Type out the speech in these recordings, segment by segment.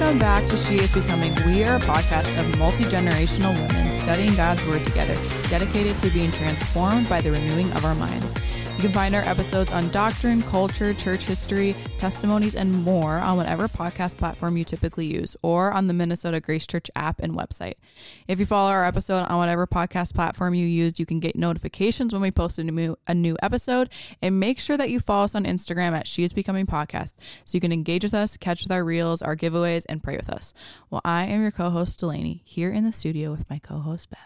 Welcome back to She is Becoming. We are a podcast of multi generational women studying God's Word together, dedicated to being transformed by the renewing of our minds. You can find our episodes on doctrine, culture, church history, testimonies, and more on whatever podcast platform you typically use or on the Minnesota Grace Church app and website. If you follow our episode on whatever podcast platform you use, you can get notifications when we post a new, a new episode. And make sure that you follow us on Instagram at She is Becoming Podcast so you can engage with us, catch with our reels, our giveaways, and pray with us. Well, I am your co host, Delaney, here in the studio with my co host, Bev.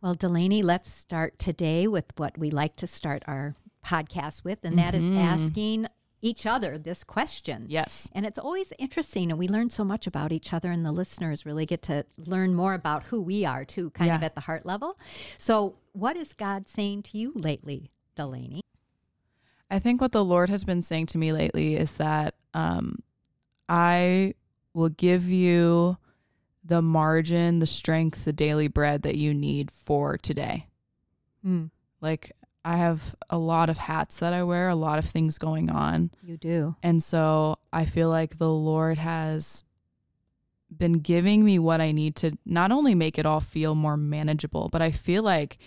Well, Delaney, let's start today with what we like to start our podcast with, and that is asking each other this question. Yes. And it's always interesting, and we learn so much about each other, and the listeners really get to learn more about who we are, too, kind of at the heart level. So, what is God saying to you lately, Delaney? I think what the Lord has been saying to me lately is that um, I will give you the margin, the strength, the daily bread that you need for today. Mm, Like, I have a lot of hats that I wear, a lot of things going on. you do. And so I feel like the Lord has been giving me what I need to not only make it all feel more manageable, but I feel like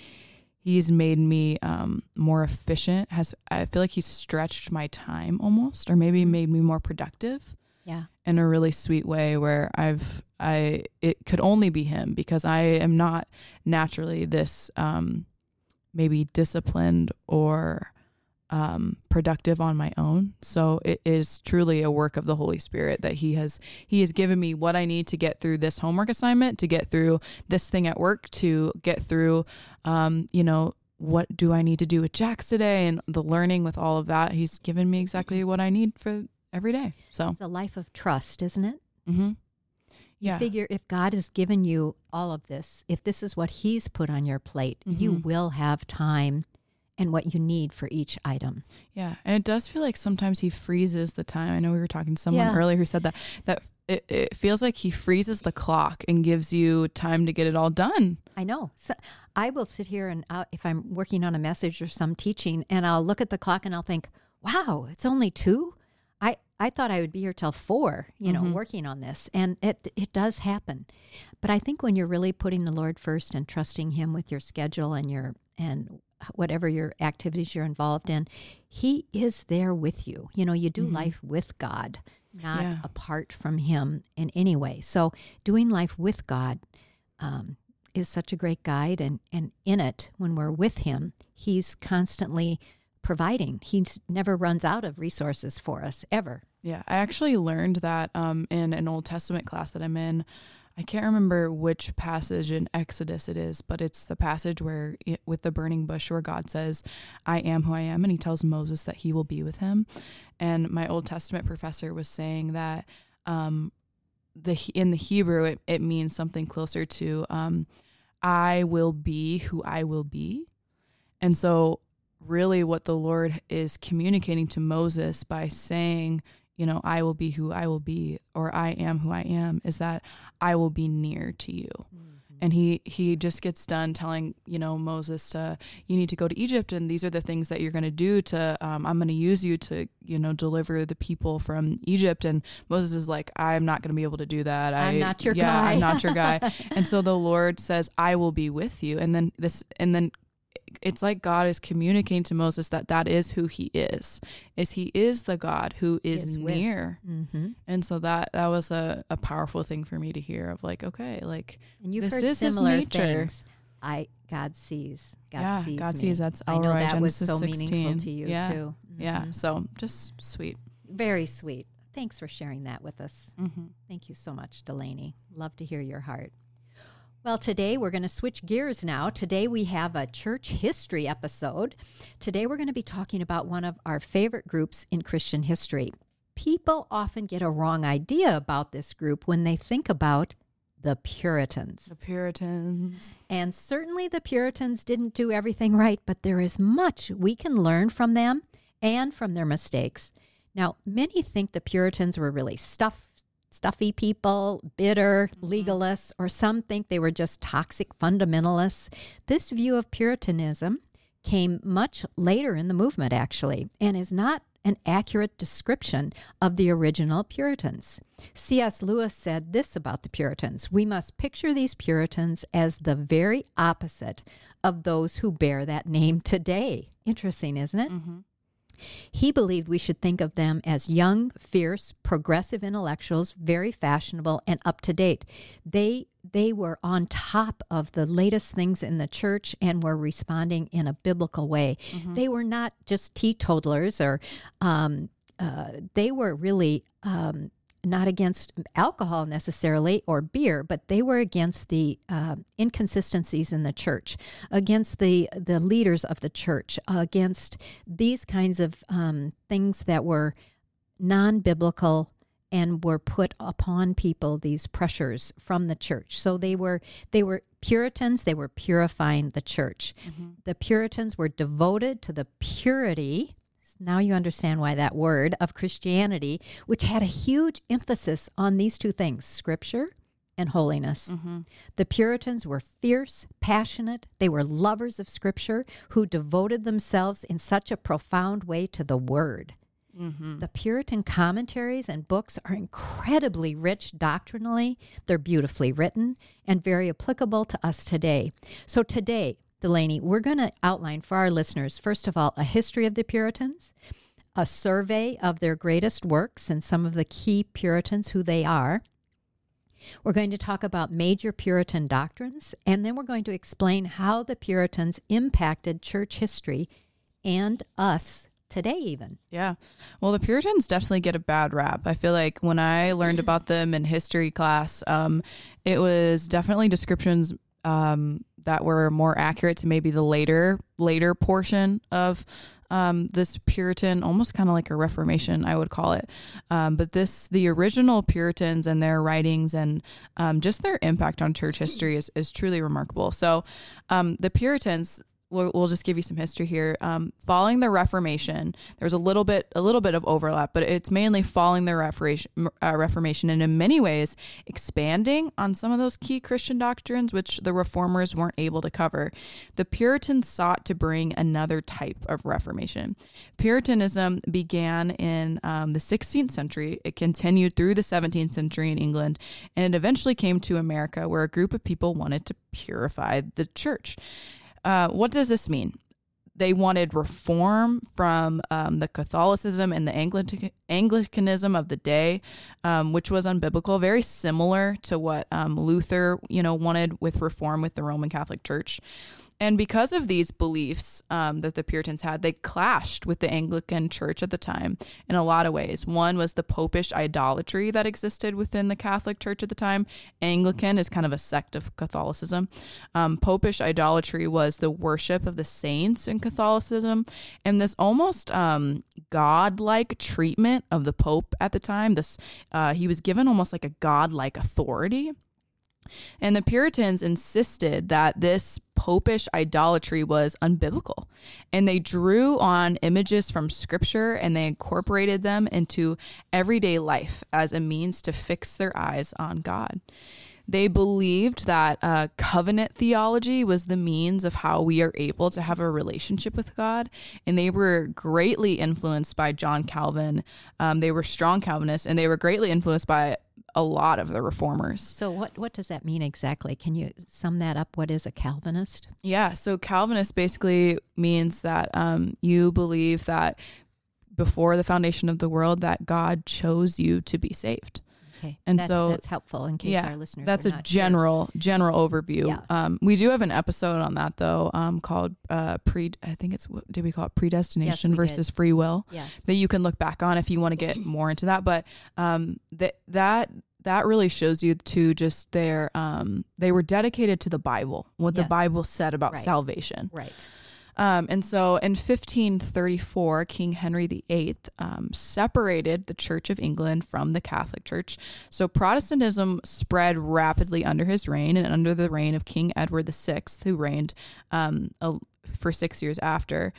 he's made me um, more efficient. Has I feel like he's stretched my time almost, or maybe made me more productive Yeah. in a really sweet way where I've I it could only be him because I am not naturally this um maybe disciplined or um productive on my own. So it is truly a work of the Holy Spirit that he has he has given me what I need to get through this homework assignment, to get through this thing at work, to get through um you know what do I need to do with Jax today and the learning with all of that. He's given me exactly what I need for every day. So It's a life of trust, isn't it? Mm-hmm. You Yeah. figure if God has given you all of this, if this is what He's put on your plate, you Mhm. will have time and what you need for each item. Yeah, and it does feel like sometimes he freezes the time. I know we were talking to someone Yeah. earlier who said that that it, it feels like he freezes the clock and gives you time to get it all done. I know. So I will sit here and i if I'm working on a message or some teaching, and I'll look at the clock and I'll think, "Wow, it's only two. I thought I would be here till four, you know, working on this." And it it does happen, but I think when you're really putting the Lord first and trusting Him with your schedule and your and whatever your activities you're involved in, He is there with you. You know, you do life with God, not Yeah. apart from Him in any way. So doing life with God. Um, is such a great guide and and in it when we're with him he's constantly providing He never runs out of resources for us ever Yeah, I actually learned that um, in an Old Testament class that I'm in. I can't remember which passage in Exodus it is, but it's the passage where, it, with the burning bush, where God says, I am who I am, and he tells Moses that he will be with him. And my Old Testament professor was saying that um, the in the Hebrew, it, it means something closer to, um, I will be who I will be. And so, really, what the Lord is communicating to Moses by saying, you know, I will be who I will be, or I am who I am, is that I will be near to you. And he he just gets done telling you know Moses to you need to go to Egypt and these are the things that you're going to do to um, I'm going to use you to you know deliver the people from Egypt. And Moses is like I'm not going to be able to do that. I'm I, not your yeah, guy." I'm not your guy. And so the Lord says I will be with you. And then this and then it's like God is communicating to Moses that that is who he is is he is the God who is, Is near mm-hmm. and so that that was a, a powerful thing for me to hear of like okay like and you've This heard is his similar nature. things i god sees god yeah, sees God me. sees. That's i know that was so 16. meaningful to you yeah. too Yeah. Mhm. So just sweet. very sweet thanks for sharing that with us Mm-hmm. Thank you so much, Delaney. Love to hear your heart. Well, today we're going to switch gears now. Today we have a church history episode. Today we're going to be talking about one of our favorite groups in Christian history. People often get a wrong idea about this group when they think about the Puritans. The Puritans. And certainly the Puritans didn't do everything right, but there is much we can learn from them and from their mistakes. Now, many think the Puritans were really stuff, stuffy people, bitter, legalists, or some think they were just toxic fundamentalists. This view of Puritanism came much later in the movement, actually, and is not an accurate description of the original Puritans. C.S. Lewis said this about the Puritans We must picture these Puritans as the very opposite of those who bear that name today. Interesting, isn't it? Mm-hmm. He believed we should think of them as young, fierce, progressive intellectuals, very fashionable and up to date. They they were on top of the latest things in the church and were responding in a biblical way. Mm-hmm. They were not just teetotalers or um, uh, they were really um, not against alcohol necessarily or beer, but they were against the uh, inconsistencies in the church, against the the leaders of the church, against these kinds of um, things that were non biblical and were put upon people these pressures from the church. So they were they were Puritans. They were purifying the church. Mm-hmm. The Puritans were devoted to the purity now you understand why that word of Christianity, which had a huge emphasis on these two things scripture and holiness. Mm-hmm. The Puritans were fierce, passionate, they were lovers of scripture who devoted themselves in such a profound way to the word. Mm-hmm. The Puritan commentaries and books are incredibly rich doctrinally. They're beautifully written and very applicable to us today. So, today, Delaney, we're going to outline for our listeners, first of all, a history of the Puritans, a survey of their greatest works and some of the key Puritans, who they are. We're going to talk about major Puritan doctrines, and then we're going to explain how the Puritans impacted church history and us today, even. Yeah. Well, the Puritans definitely get a bad rap. I feel like when I learned about them in history class, um, it was definitely descriptions um, that were more accurate to maybe the later later portion of um, this Puritan, almost kind of like a Reformation, I would call it. Um, but this, the original Puritans and their writings and um, just their impact on church history is, is truly remarkable. So um, the Puritans, we'll, we'll just give you some history here. Um, following the Reformation, there's a little bit a little bit of overlap, but it's mainly following the Reformation, uh, Reformation, and in many ways expanding on some of those key Christian doctrines which the Reformers weren't able to cover. The Puritans sought to bring another type of Reformation. Puritanism began in um, the 16th century. It continued through the 17th century in England, and it eventually came to America, where a group of people wanted to purify the church. Uh, what does this mean? They wanted reform from um, the Catholicism and the Anglicanism of the day, um, which was unbiblical, very similar to what um, Luther, you know, wanted with reform with the Roman Catholic Church. And because of these beliefs um, that the Puritans had, they clashed with the Anglican Church at the time in a lot of ways. One was the popish idolatry that existed within the Catholic Church at the time. Anglican is kind of a sect of Catholicism. Um, popish idolatry was the worship of the saints in Catholicism, and this almost um, godlike treatment of the Pope at the time. This uh, he was given almost like a godlike authority. And the Puritans insisted that this popish idolatry was unbiblical. And they drew on images from scripture and they incorporated them into everyday life as a means to fix their eyes on God. They believed that uh, covenant theology was the means of how we are able to have a relationship with God. And they were greatly influenced by John Calvin. Um, they were strong Calvinists and they were greatly influenced by a lot of the reformers. So what what does that mean exactly? Can you sum that up? What is a Calvinist? Yeah, so Calvinist basically means that um, you believe that before the foundation of the world that God chose you to be saved. Okay. And that, so that's helpful in case yeah, our listeners. That's a general sure. general overview. Yeah. Um, we do have an episode on that though, um, called uh, pre. I think it's what did we call it predestination yes, versus did. free will. Yes. That you can look back on if you want to get more into that. But um, that that that really shows you to just their um, they were dedicated to the Bible, what yes. the Bible said about right. salvation. Right. Um, and so in 1534, King Henry VIII um, separated the Church of England from the Catholic Church. So Protestantism spread rapidly under his reign and under the reign of King Edward VI, who reigned um, a, for six years after.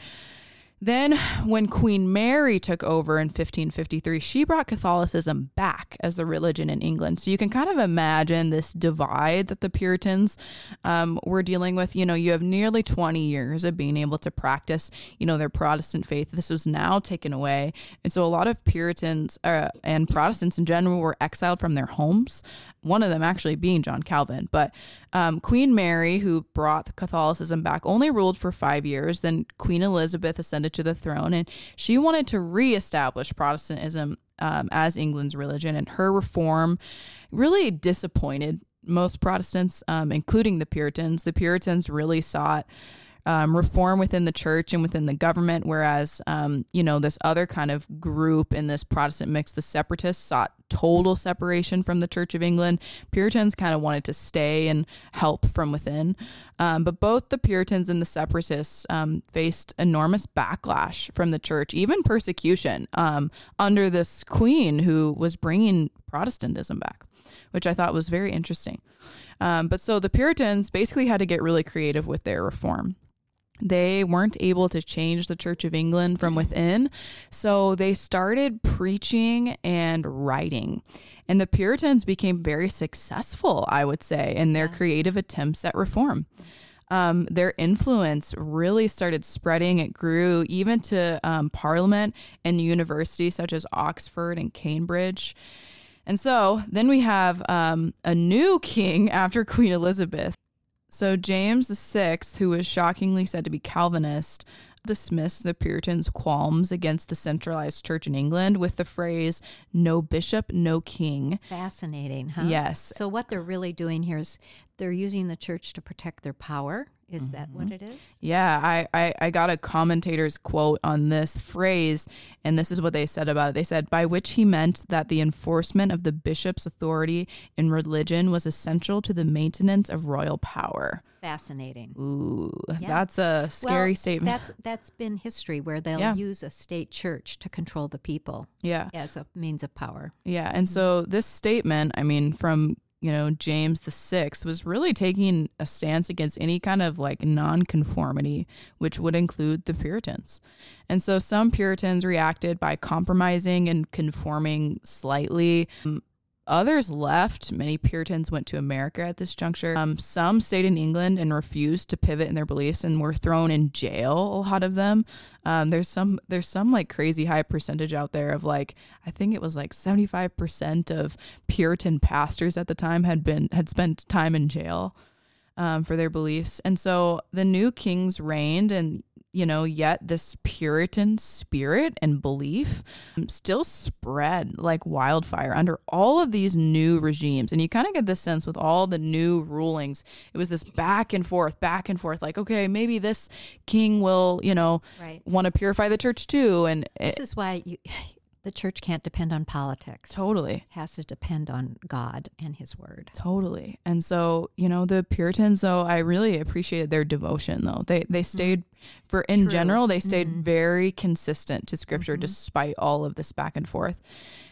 Then, when Queen Mary took over in 1553, she brought Catholicism back as the religion in England. So you can kind of imagine this divide that the Puritans um, were dealing with. You know, you have nearly 20 years of being able to practice, you know, their Protestant faith. This was now taken away. And so a lot of Puritans uh, and Protestants in general were exiled from their homes one of them actually being John Calvin. But um, Queen Mary, who brought Catholicism back, only ruled for five years. Then Queen Elizabeth ascended to the throne, and she wanted to reestablish Protestantism um, as England's religion. And her reform really disappointed most Protestants, um, including the Puritans. The Puritans really sought um, reform within the church and within the government, whereas, um, you know, this other kind of group in this Protestant mix, the separatists, sought total separation from the Church of England. Puritans kind of wanted to stay and help from within. Um, but both the Puritans and the separatists um, faced enormous backlash from the church, even persecution um, under this queen who was bringing Protestantism back, which I thought was very interesting. Um, but so the Puritans basically had to get really creative with their reform they weren't able to change the Church of England from within. So they started preaching and writing. And the Puritans became very successful, I would say, in their creative attempts at reform. Um, their influence really started spreading. It grew even to um, Parliament and universities such as Oxford and Cambridge. And so then we have um, a new king after Queen Elizabeth. So James VI, who was shockingly said to be Calvinist, dismissed the Puritans' qualms against the centralized church in England with the phrase "no bishop, no king." Fascinating, huh? Yes. So what they're really doing here is they're using the church to protect their power. Is mm-hmm. that what it is? Yeah, I, I, I got a commentator's quote on this phrase, and this is what they said about it. They said, by which he meant that the enforcement of the bishop's authority in religion was essential to the maintenance of royal power. Fascinating. Ooh, yeah. that's a scary well, statement. That's that's been history where they'll yeah. use a state church to control the people. Yeah. As a means of power. Yeah. And mm-hmm. so this statement, I mean, from you know, James the Sixth was really taking a stance against any kind of like nonconformity, which would include the Puritans. And so some Puritans reacted by compromising and conforming slightly. Others left. Many Puritans went to America at this juncture. Um, some stayed in England and refused to pivot in their beliefs and were thrown in jail. A lot of them. Um, there's some there's some like crazy high percentage out there of like I think it was like 75 percent of Puritan pastors at the time had been had spent time in jail um, for their beliefs. And so the new kings reigned, and you know, yet this Puritan spirit and belief um, still spread like wildfire under all of these new regimes. And you kind of get this sense with all the new rulings, it was this back and forth, back and forth, like, okay, maybe this king will, you know, right. want to purify the church too. And this it, is why you, the church can't depend on politics. Totally. It has to depend on God and his word. Totally. And so, you know, the Puritans though, I really appreciated their devotion though. They they mm-hmm. stayed for in True. general, they stayed mm-hmm. very consistent to scripture mm-hmm. despite all of this back and forth.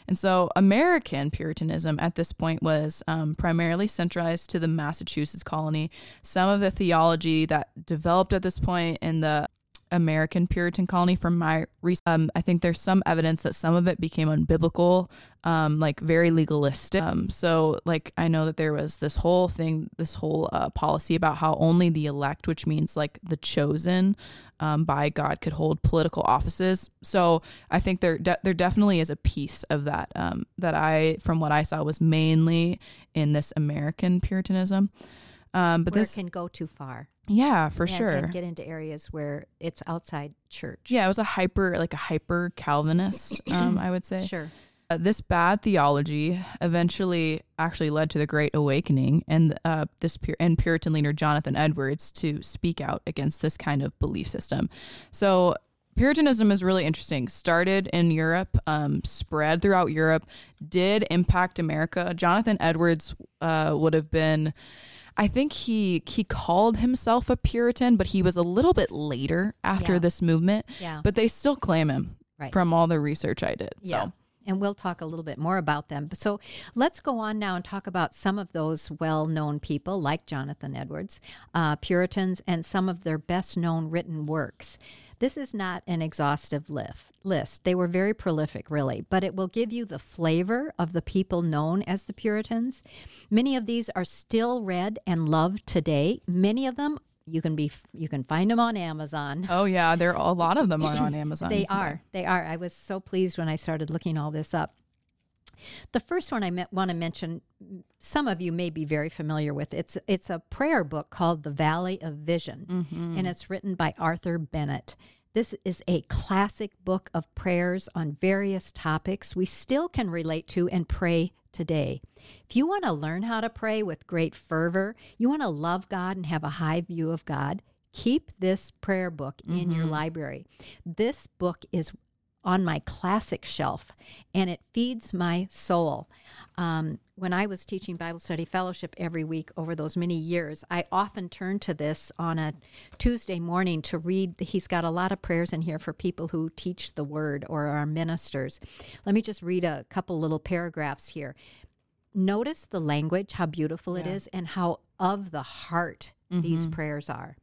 And so, American Puritanism at this point was um, primarily centralized to the Massachusetts colony. Some of the theology that developed at this point in the American Puritan colony from my research. Um, I think there's some evidence that some of it became unbiblical, um, like very legalistic. Um, so, like, I know that there was this whole thing, this whole uh, policy about how only the elect, which means like the chosen um, by God, could hold political offices. So, I think there de- there definitely is a piece of that um, that I, from what I saw, was mainly in this American Puritanism. Um, but where this can go too far. Yeah, for yeah, sure. get into areas where it's outside church. Yeah, it was a hyper, like a hyper Calvinist, um, I would say. Sure. Uh, this bad theology eventually actually led to the Great Awakening and uh, this Pur- and Puritan leader Jonathan Edwards to speak out against this kind of belief system. So Puritanism is really interesting. Started in Europe, um, spread throughout Europe, did impact America. Jonathan Edwards uh, would have been I think he he called himself a Puritan, but he was a little bit later after yeah. this movement. Yeah. But they still claim him right. from all the research I did. Yeah. So and we'll talk a little bit more about them. So let's go on now and talk about some of those well known people, like Jonathan Edwards, uh, Puritans, and some of their best known written works. This is not an exhaustive list. List. They were very prolific, really, but it will give you the flavor of the people known as the Puritans. Many of these are still read and loved today. Many of them you can be you can find them on Amazon. Oh yeah, there are a lot of them are on Amazon. they are. They are. I was so pleased when I started looking all this up. The first one I want to mention, some of you may be very familiar with. It's it's a prayer book called The Valley of Vision, mm-hmm. and it's written by Arthur Bennett. This is a classic book of prayers on various topics we still can relate to and pray today. If you want to learn how to pray with great fervor, you want to love God and have a high view of God, keep this prayer book in mm-hmm. your library. This book is on my classic shelf and it feeds my soul. Um, when I was teaching Bible study fellowship every week over those many years, I often turned to this on a Tuesday morning to read. He's got a lot of prayers in here for people who teach the word or are ministers. Let me just read a couple little paragraphs here. Notice the language, how beautiful yeah. it is, and how of the heart mm-hmm. these prayers are.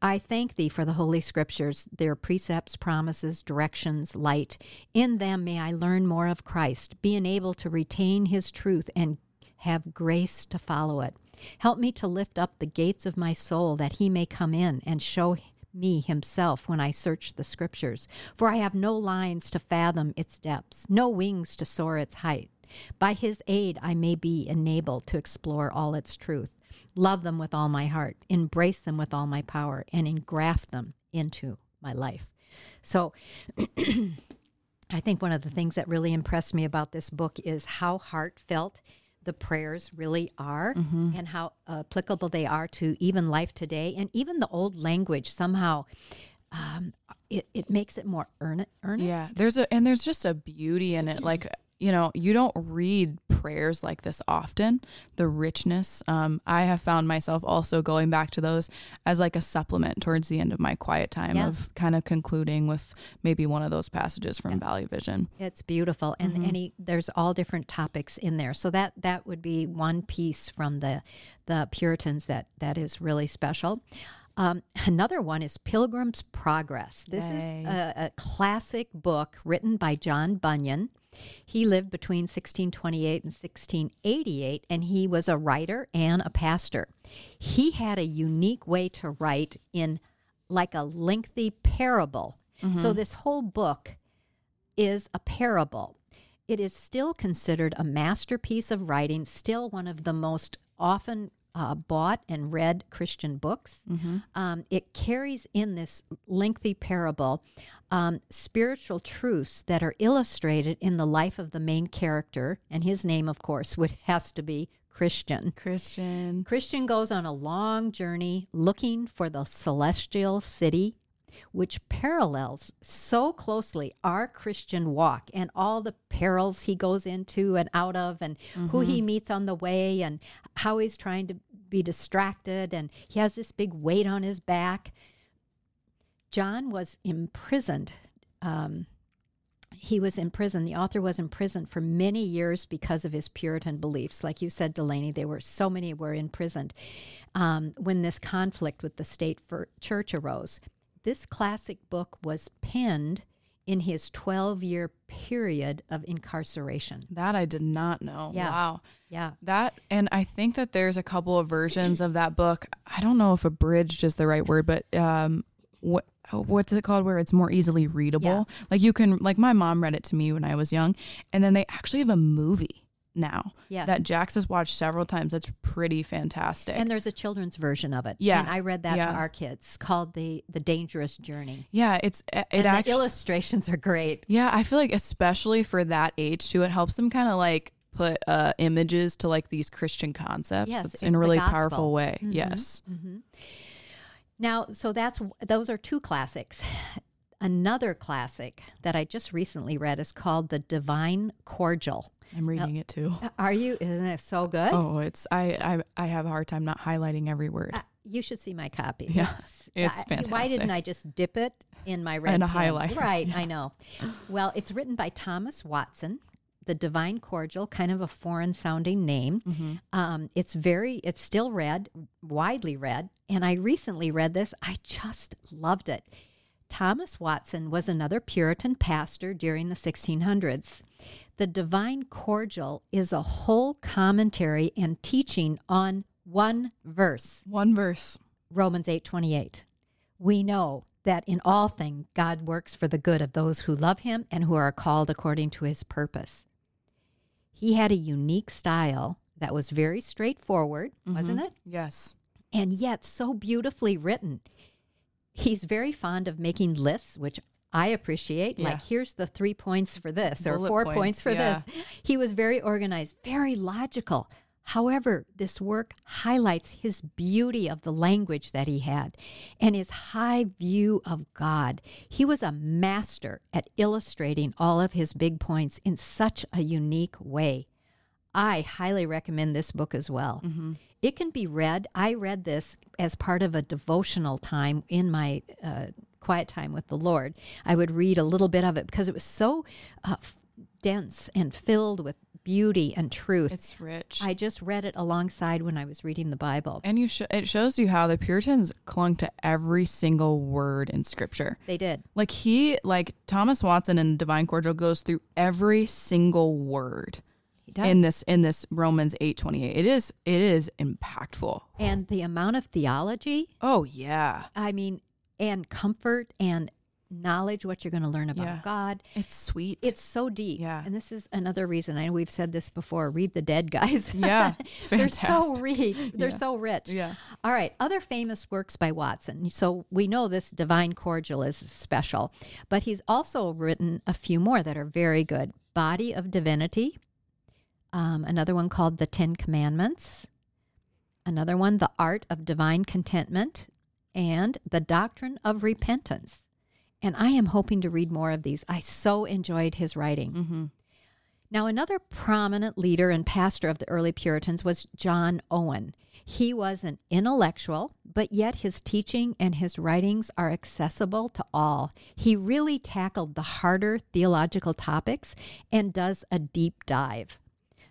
I thank thee for the Holy Scriptures, their precepts, promises, directions, light. In them may I learn more of Christ, be enabled to retain his truth, and have grace to follow it. Help me to lift up the gates of my soul, that he may come in and show me himself when I search the Scriptures. For I have no lines to fathom its depths, no wings to soar its height. By his aid, I may be enabled to explore all its truth love them with all my heart, embrace them with all my power, and engraft them into my life. So, I think one of the things that really impressed me about this book is how heartfelt the prayers really are mm-hmm. and how applicable they are to even life today and even the old language somehow um, it, it makes it more earnest yeah there's a and there's just a beauty in it like you know, you don't read prayers like this often. The richness, um, I have found myself also going back to those as like a supplement towards the end of my quiet time yeah. of kind of concluding with maybe one of those passages from yeah. Valley Vision. It's beautiful, and mm-hmm. any there's all different topics in there. So that that would be one piece from the the Puritans that that is really special. Um, another one is Pilgrim's Progress. This Yay. is a, a classic book written by John Bunyan. He lived between 1628 and 1688, and he was a writer and a pastor. He had a unique way to write in like a lengthy parable. Mm-hmm. So, this whole book is a parable. It is still considered a masterpiece of writing, still one of the most often uh, bought and read Christian books. Mm-hmm. Um, it carries in this lengthy parable um, spiritual truths that are illustrated in the life of the main character, and his name, of course, would has to be Christian. Christian. Christian goes on a long journey looking for the celestial city which parallels so closely our Christian walk and all the perils he goes into and out of, and mm-hmm. who he mm-hmm. meets on the way, and how he's trying to be distracted, and he has this big weight on his back. John was imprisoned. Um, he was in prison. The author was in prison for many years because of his Puritan beliefs. Like you said, Delaney, there were so many were imprisoned um, when this conflict with the state for church arose. This classic book was penned in his 12 year period of incarceration. That I did not know. Yeah. Wow. Yeah. That, and I think that there's a couple of versions of that book. I don't know if abridged is the right word, but um, what, what's it called where it's more easily readable? Yeah. Like you can, like my mom read it to me when I was young, and then they actually have a movie now yes. that Jax has watched several times. That's pretty fantastic. And there's a children's version of it. Yeah, and I read that yeah. to our kids called the the Dangerous Journey. Yeah, it's it. And actually, the illustrations are great. Yeah, I feel like especially for that age too, it helps them kind of like put uh, images to like these Christian concepts. Yes, it's in a really powerful way. Mm-hmm. Yes. Mm-hmm. Now, so that's those are two classics. Another classic that I just recently read is called The Divine Cordial. I'm reading uh, it too. Are you? Isn't it so good? Oh, it's I I, I have a hard time not highlighting every word. Uh, you should see my copy. Yeah, it's, it's fantastic. Why didn't I just dip it in my red and a highlight? Right, yeah. I know. Well, it's written by Thomas Watson. The Divine Cordial, kind of a foreign sounding name. Mm-hmm. Um, it's very, it's still read, widely read. And I recently read this. I just loved it. Thomas Watson was another Puritan pastor during the 1600s. The Divine Cordial is a whole commentary and teaching on one verse, One verse. Romans 8:28. We know that in all things God works for the good of those who love him and who are called according to his purpose. He had a unique style that was very straightforward, wasn't mm-hmm. it? Yes. and yet so beautifully written. He's very fond of making lists, which I appreciate. Yeah. Like, here's the three points for this, or four points, points, for yeah. this. He was very organized, very logical. However, this work highlights his beauty of the language that he had and his high view of God. He was a master at illustrating all of his big points in such a unique way. I highly recommend this book as well. It can be read. I read this as part of a devotional time in my uh, quiet time with the Lord. I would read a little bit of it because it was so uh, f- dense and filled with beauty and truth. It's rich. I just read it alongside when I was reading the Bible. and you sh- it shows you how the Puritans clung to every single word in scripture. They did. Like he like Thomas Watson in Divine Cordial goes through every single word. In this in this Romans 8:28. It is it is impactful. and the amount of theology, Oh yeah. I mean, and comfort and knowledge, what you're going to learn about Yeah. God. It's sweet. It's so deep. Yeah. And this is another reason. I know we've said this before. Read the dead guys. yeah. They're so rich. They're Yeah. so rich. Yeah. All right. Other famous works by Watson. So we know this Divine Cordial is special, but he's also written a few more that are very good. Body of Divinity. Um, another one called The Ten Commandments. Another one, The Art of Divine Contentment, and The Doctrine of Repentance. And I am hoping to read more of these. I so enjoyed his writing. Mm-hmm. Now, another prominent leader and pastor of the early Puritans was John Owen. He was an intellectual, but yet his teaching and his writings are accessible to all. He really tackled the harder theological topics and does a deep dive.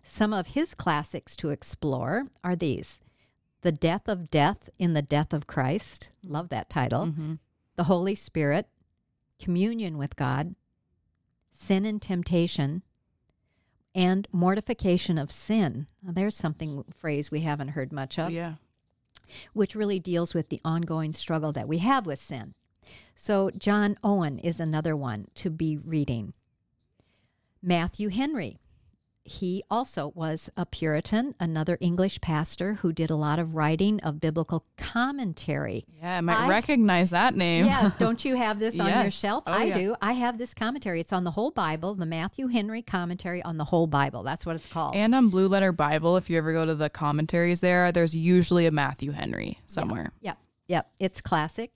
Some of his classics to explore are these The Death of Death in the Death of Christ. Love that title. Mm-hmm. The Holy Spirit, Communion with God, Sin and Temptation, and Mortification of Sin. Now, there's something phrase we haven't heard much of, Yeah. which really deals with the ongoing struggle that we have with sin. So, John Owen is another one to be reading. Matthew Henry. He also was a Puritan, another English pastor who did a lot of writing of biblical commentary. Yeah, I might I- recognize that name. Yes, don't you have this on your shelf? Oh, I yeah. do. I have this commentary. It's on the whole Bible, the Matthew Henry commentary on the whole Bible. That's what it's called. And on Blue Letter Bible, if you ever go to the commentaries there, there's usually a Matthew Henry somewhere. Yep, yep. It's classic.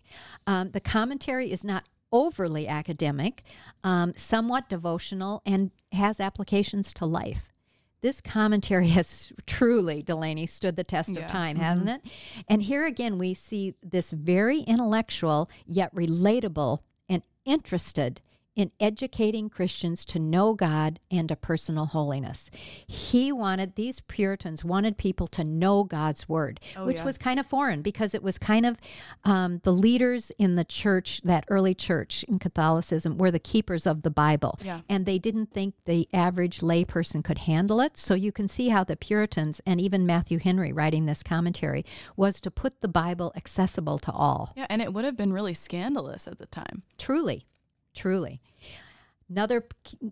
Um, the commentary is not overly academic, um, somewhat devotional, and has applications to life. This commentary has truly, Delaney, stood the test Yeah. of time, hasn't it? And here again, we see this very intellectual, yet relatable and interested in educating Christians to know God and to personal holiness. He wanted, these Puritans wanted people to know God's word, Oh, which yeah. was kind of foreign because it was kind of um, the leaders in the church, that early church in Catholicism, were the keepers of the Bible. Yeah. And they didn't think the average layperson could handle it. So you can see how the Puritans and even Matthew Henry writing this commentary was to put the Bible accessible to all. Yeah, and it would have been really scandalous at the time. Truly, truly. Another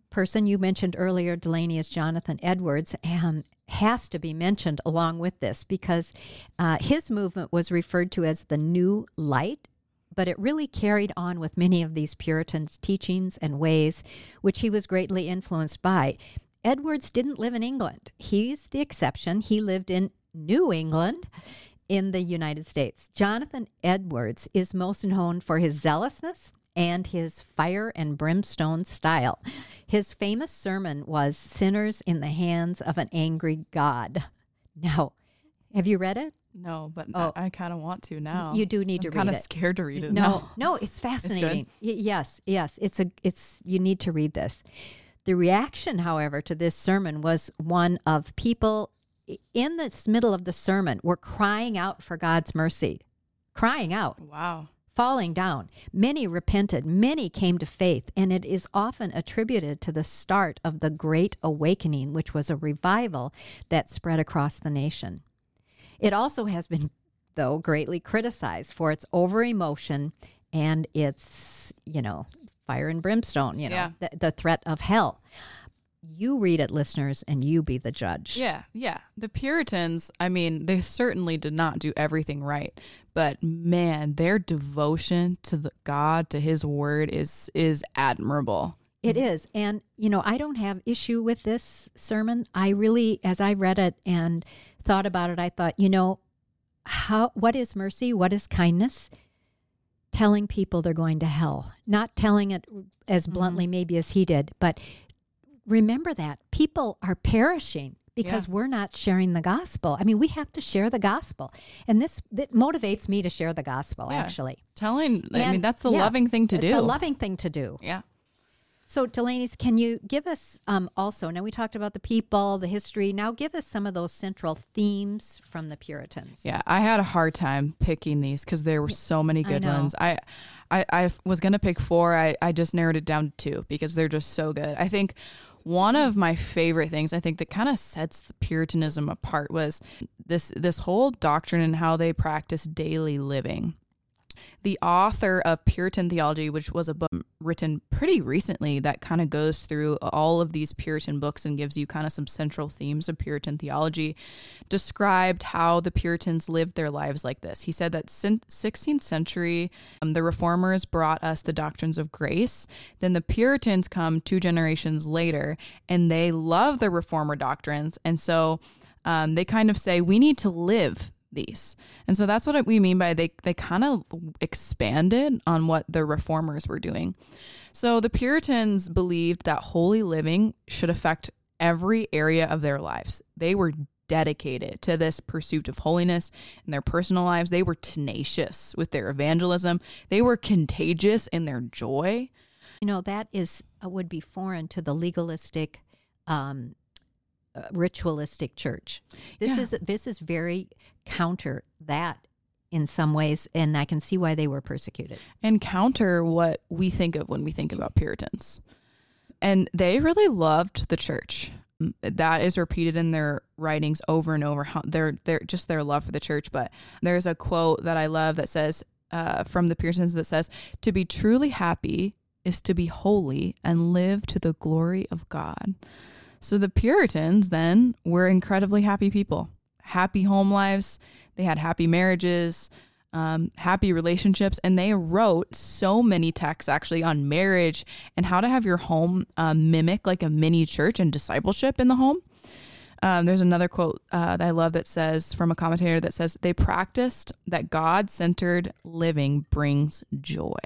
person you mentioned earlier, Delaney, is Jonathan Edwards, and has to be mentioned along with this because uh, his movement was referred to as the New Light, but it really carried on with many of these Puritans' teachings and ways, which he was greatly influenced by. Edwards didn't live in England. He's the exception. He lived in New England in the United States. Jonathan Edwards is most known for his zealousness and his fire and brimstone style. His famous sermon was Sinners in the Hands of an Angry God. Now, have you read it? No, but Oh. I, I kind of want to now. You do need to read it. I'm kind of scared to read it no, now. no, it's fascinating. Y- yes, yes, it's a it's you need to read this. The reaction, however, to this sermon was one of people in the middle of the sermon were crying out for God's mercy, crying out Wow. Falling down. Many repented, many came to faith, and it is often attributed to the start of the Great Awakening, which was a revival that spread across the nation. It also has been, though, greatly criticized for its over emotion and its, you know, fire and brimstone, you know, Yeah. the, the threat of hell. You read it, listeners, and you be the judge. Yeah, yeah. The Puritans, I mean, they certainly did not do everything right, but man, their devotion to the God, to his word is is admirable. It is. And, you know, I don't have issue with this sermon. I really, as I read it and thought about it, I thought, you know, how what is mercy? What is kindness? Telling people they're going to hell. Not telling it as mm-hmm. bluntly maybe as he did, but remember that people are perishing because we're not sharing the gospel. I mean, we have to share the gospel. And this that motivates me to share the gospel Yeah. actually. Telling, I mean, that's the yeah, loving thing to it's do. a loving thing to do. yeah. So, Delaney's, can you give us um, also? Now we talked about the people, the history. Now, give us some of those central themes from the Puritans. Yeah, I had a hard time picking these because there were so many good know. ones. I, I, I was gonna pick four. I, I just narrowed it down to two because they're just so good. I think one of my favorite things, I think that kind of sets the Puritanism apart, was this this whole doctrine and how they practice daily living. The author of Puritan Theology, which was a book written pretty recently that kind of goes through all of these Puritan books and gives you kind of some central themes of Puritan theology, described how the Puritans lived their lives like this. He said that since 16th century, um, the Reformers brought us the doctrines of grace. Then the Puritans come two generations later, and they love the Reformer doctrines, and so um, they kind of say we need to live these. And so that's what we mean by they they kind of expanded on what the reformers were doing. So the Puritans believed that holy living should affect every area of their lives. They were dedicated to this pursuit of holiness in their personal lives. They were tenacious with their evangelism. They were contagious in their joy. You know, that is uh, would be foreign to the legalistic, um, ritualistic church. This Yeah. is this is very counter that in some ways, and I can see why they were persecuted. and counter what we think of when we think about Puritans. And they really loved the church. That is repeated in their writings over and over. How their their just their love for the church. But there's a quote that I love that says uh, from the Puritans that says, "To be truly happy is to be holy and live to the glory of God." So the Puritans then were incredibly happy people, happy home lives. They had happy marriages, um, happy relationships, and they wrote so many texts actually on marriage and how to have your home um, mimic like a mini church and discipleship in the home. Um, there's another quote uh, that I love that says from a commentator that says they practiced that God centered living brings joy.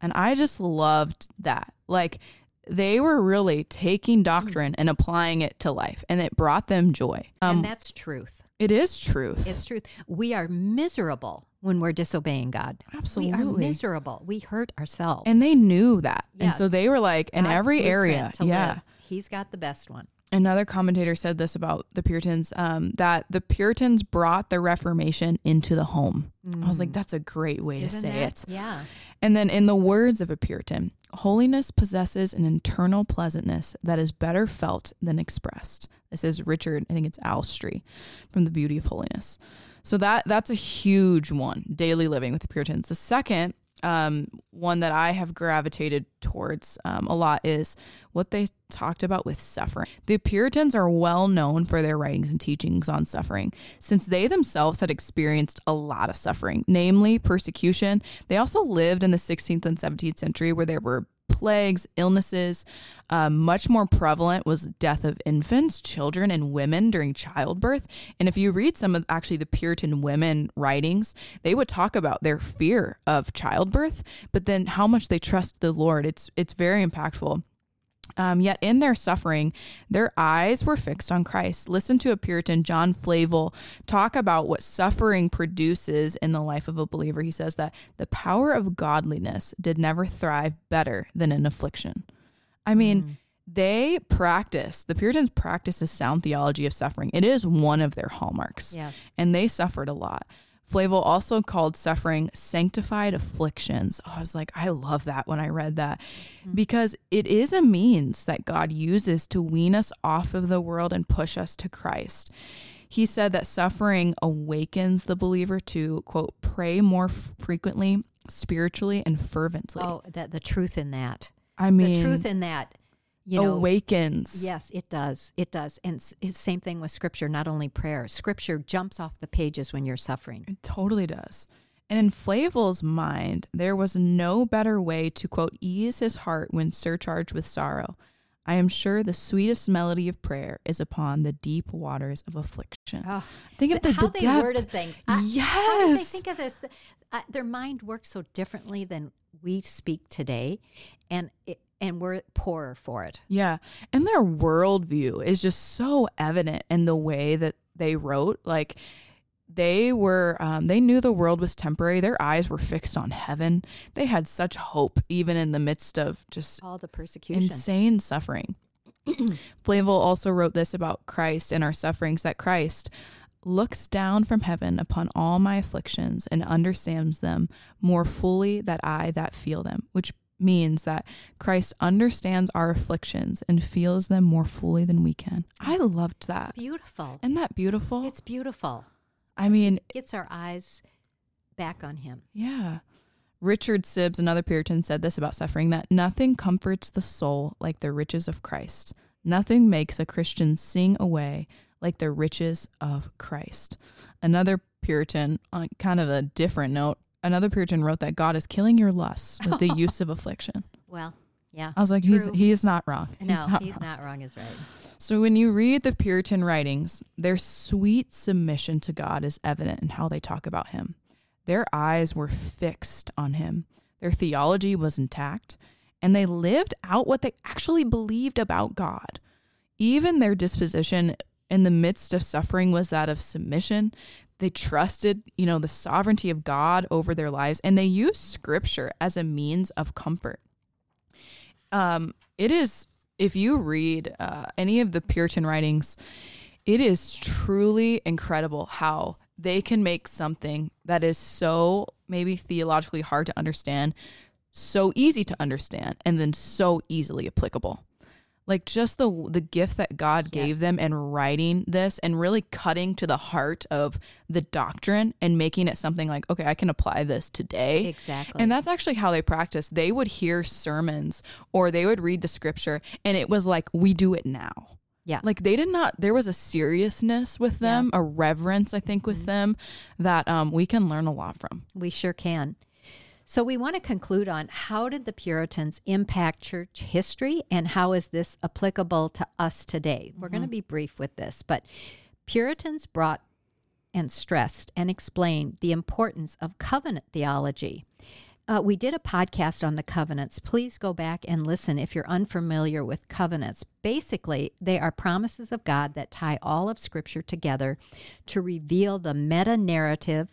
And I just loved that. Like they were really taking doctrine and applying it to life, and it brought them joy. Um, and that's truth. it is truth. It's truth. We are miserable when we're disobeying God. Absolutely. We are miserable. We hurt ourselves. and they knew that. And so they were like, in God's every area, yeah. live. He's got the best one. Another commentator said this about the Puritans um, that the Puritans brought the Reformation into the home. I was like, that's a great way to Isn't say that- it. Yeah. And then, in the words of a Puritan, holiness possesses an internal pleasantness that is better felt than expressed. This is Richard, I think it's Alstree from The Beauty of Holiness. So that that's a huge one, daily living with the Puritans. The second um, one that I have gravitated towards um, a lot is what they talked about with suffering. The Puritans are well known for their writings and teachings on suffering, since they themselves had experienced a lot of suffering, namely persecution. They also lived in the 16th and 17th century where there were plagues, illnesses. Um, much more prevalent was death of infants, children, and women during childbirth. And if you read some of actually the Puritan women writings, they would talk about their fear of childbirth, but then how much they trust the Lord. It's it's very impactful. Um, yet in their suffering, their eyes were fixed on Christ. Listen to a Puritan, John Flavel, talk about what suffering produces in the life of a believer. He says that the power of godliness did never thrive better than in affliction. I mean, they practice, the Puritans practice a sound theology of suffering. It is one of their hallmarks Yes. and they suffered a lot. Flavel also called suffering sanctified afflictions. Oh, I was like, I love that when I read that mm-hmm. because it is a means that God uses to wean us off of the world and push us to Christ. He said that suffering awakens the believer to, quote, pray more frequently, spiritually, and fervently. Oh, that the truth in that. I mean, the truth in that, you know, awakens. Yes, it does. It does. And same thing with scripture, not only prayer. Scripture jumps off the pages when you're suffering. It totally does. And in Flavel's mind, there was no better way to, quote, ease his heart when surcharged with sorrow. I am sure the sweetest melody of prayer is upon the deep waters of affliction. Oh, Think of the, how the they depth. worded things. I- How did they Yes. think of this? Uh, their mind works so differently than we speak today, and it, and we're poorer for it. Yeah. And their worldview is just so evident in the way that they wrote. Like they were, um, they knew the world was temporary. Their eyes were fixed on heaven. They had such hope, even in the midst of just All the persecution. insane suffering. Flavel also wrote this about Christ and our sufferings that Christ looks down from heaven upon all my afflictions and understands them more fully than I that feel them, which means that Christ understands our afflictions and feels them more fully than we can. I loved that. Beautiful. Isn't that beautiful? It's beautiful. I mean, it Gets our eyes back on Him. Yeah. Richard Sibbes, another Puritan, said this about suffering that nothing comforts the soul like the riches of Christ. Nothing makes a Christian sing away like the riches of Christ. Another Puritan, on kind of a different note, another Puritan wrote that God is killing your lusts with the use of affliction. Well, yeah. I was like, he's True. he's not wrong. no, He's not he's wrong. not wrong. Is right. So when you read the Puritan writings, their sweet submission to God is evident in how they talk about him. Their eyes were fixed on him. Their theology was intact, and they lived out what they actually believed about God. Even their disposition in the midst of suffering was that of submission. They trusted, you know, the sovereignty of God over their lives, and they used scripture as a means of comfort. Um, it is if you read uh, any of the Puritan writings, it is truly incredible how they can make something that is so maybe theologically hard to understand so easy to understand and then so easily applicable like just the the gift that God gave them in writing this and really cutting to the heart of the doctrine and making it something like okay I can apply this today Exactly. and that's actually how they practiced. They would hear sermons or they would read the scripture and it was like, we do it now. Yeah. Like they did not, there was a seriousness with them, a reverence, I think, Mm-hmm. with them that um, we can learn a lot from. We sure can. So we want to conclude on how did the Puritans impact church history and how is this applicable to us today? We're going to be brief with this, but Puritans brought and stressed and explained the importance of covenant theology. Uh, we did a podcast on the covenants. Please go back and listen if you're unfamiliar with covenants. Basically, they are promises of God that tie all of Scripture together to reveal the meta narrative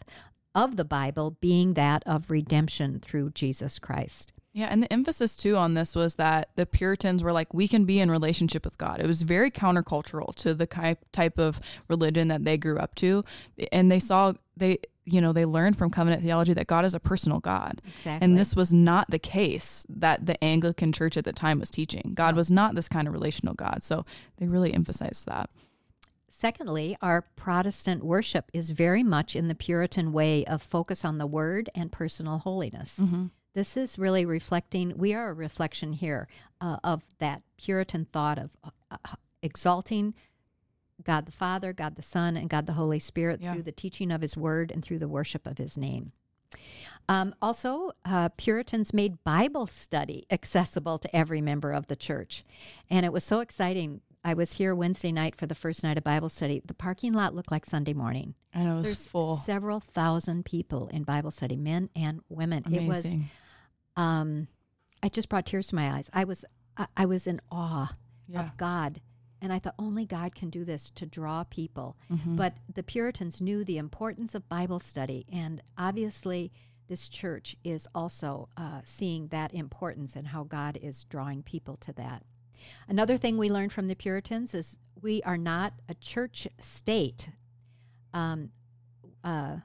of the Bible being that of redemption through Jesus Christ. Yeah, and the emphasis too on this was that the Puritans were like, we can be in relationship with God. It was very countercultural to the type of religion that they grew up to, and they saw they, you know, they learned from covenant theology that God is a personal God, Exactly. and this was not the case that the Anglican Church at the time was teaching. God was not this kind of relational God, so they really emphasized that. Secondly, our Protestant worship is very much in the Puritan way of focus on the word and personal holiness. This is really reflecting, we are a reflection here uh, of that Puritan thought of uh, uh, exalting God the Father, God the Son, and God the Holy Spirit Yeah. through the teaching of His Word and through the worship of His name. Um, also, uh, Puritans made Bible study accessible to every member of the church. And it was so exciting. I was here Wednesday night for the first night of Bible study. The parking lot looked like Sunday morning. And it was There's full, several thousand people in Bible study, men and women. It was amazing. um, it just brought tears to my eyes. I was I, I was in awe Yeah. of God, and I thought only God can do this to draw people. Mhm. But the Puritans knew the importance of Bible study, and obviously, this church is also uh, seeing that importance and how God is drawing people to that. Another thing we learned from the Puritans is we are not a church state. Um, uh,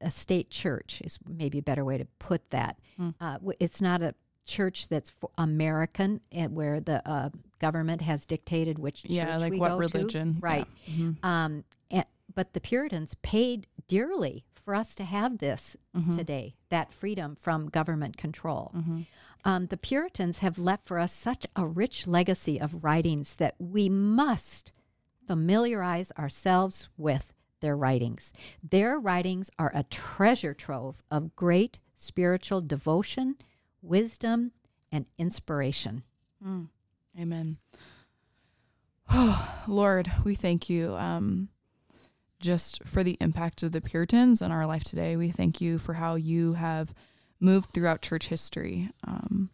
a state church is maybe a better way to put that. Hmm. Uh, it's not a church that's American, and where the uh, government has dictated which Yeah, church like we what go to. religion. Yeah. right? Mhm. Um, and, but the Puritans paid dearly for us to have this Mhm. today, that freedom from government control. Mhm. Um, the Puritans have left for us such a rich legacy of writings that we must familiarize ourselves with their writings. Their writings are a treasure trove of great spiritual devotion, wisdom, and inspiration. Mm. Amen. Oh, Lord, we thank you um, just for the impact of the Puritans in our life today. We thank you for how you have moved throughout church history. Um,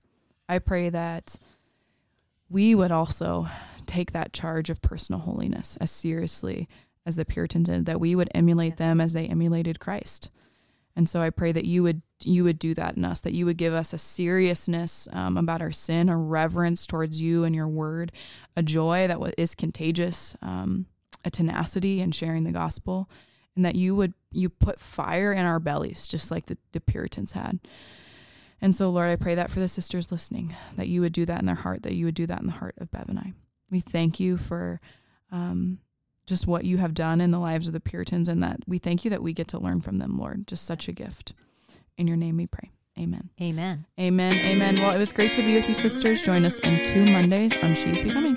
I pray that we would also take that charge of personal holiness as seriously as the Puritans did, that we would emulate them as they emulated Christ. And so I pray that you would you would do that in us, that you would give us a seriousness um, about our sin, a reverence towards you and your word, a joy that is contagious, um, a tenacity in sharing the gospel, and that you would you put fire in our bellies, just like the, the Puritans had. And so, Lord, I pray that for the sisters listening, that you would do that in their heart, that you would do that in the heart of Bev and I. We thank you for um, just what you have done in the lives of the Puritans, and that we thank you that we get to learn from them, Lord. Just such a gift. In your name we pray. Amen. Amen. Amen. Amen. Well, it was great to be with you, sisters. Join us in two Mondays on She's Becoming.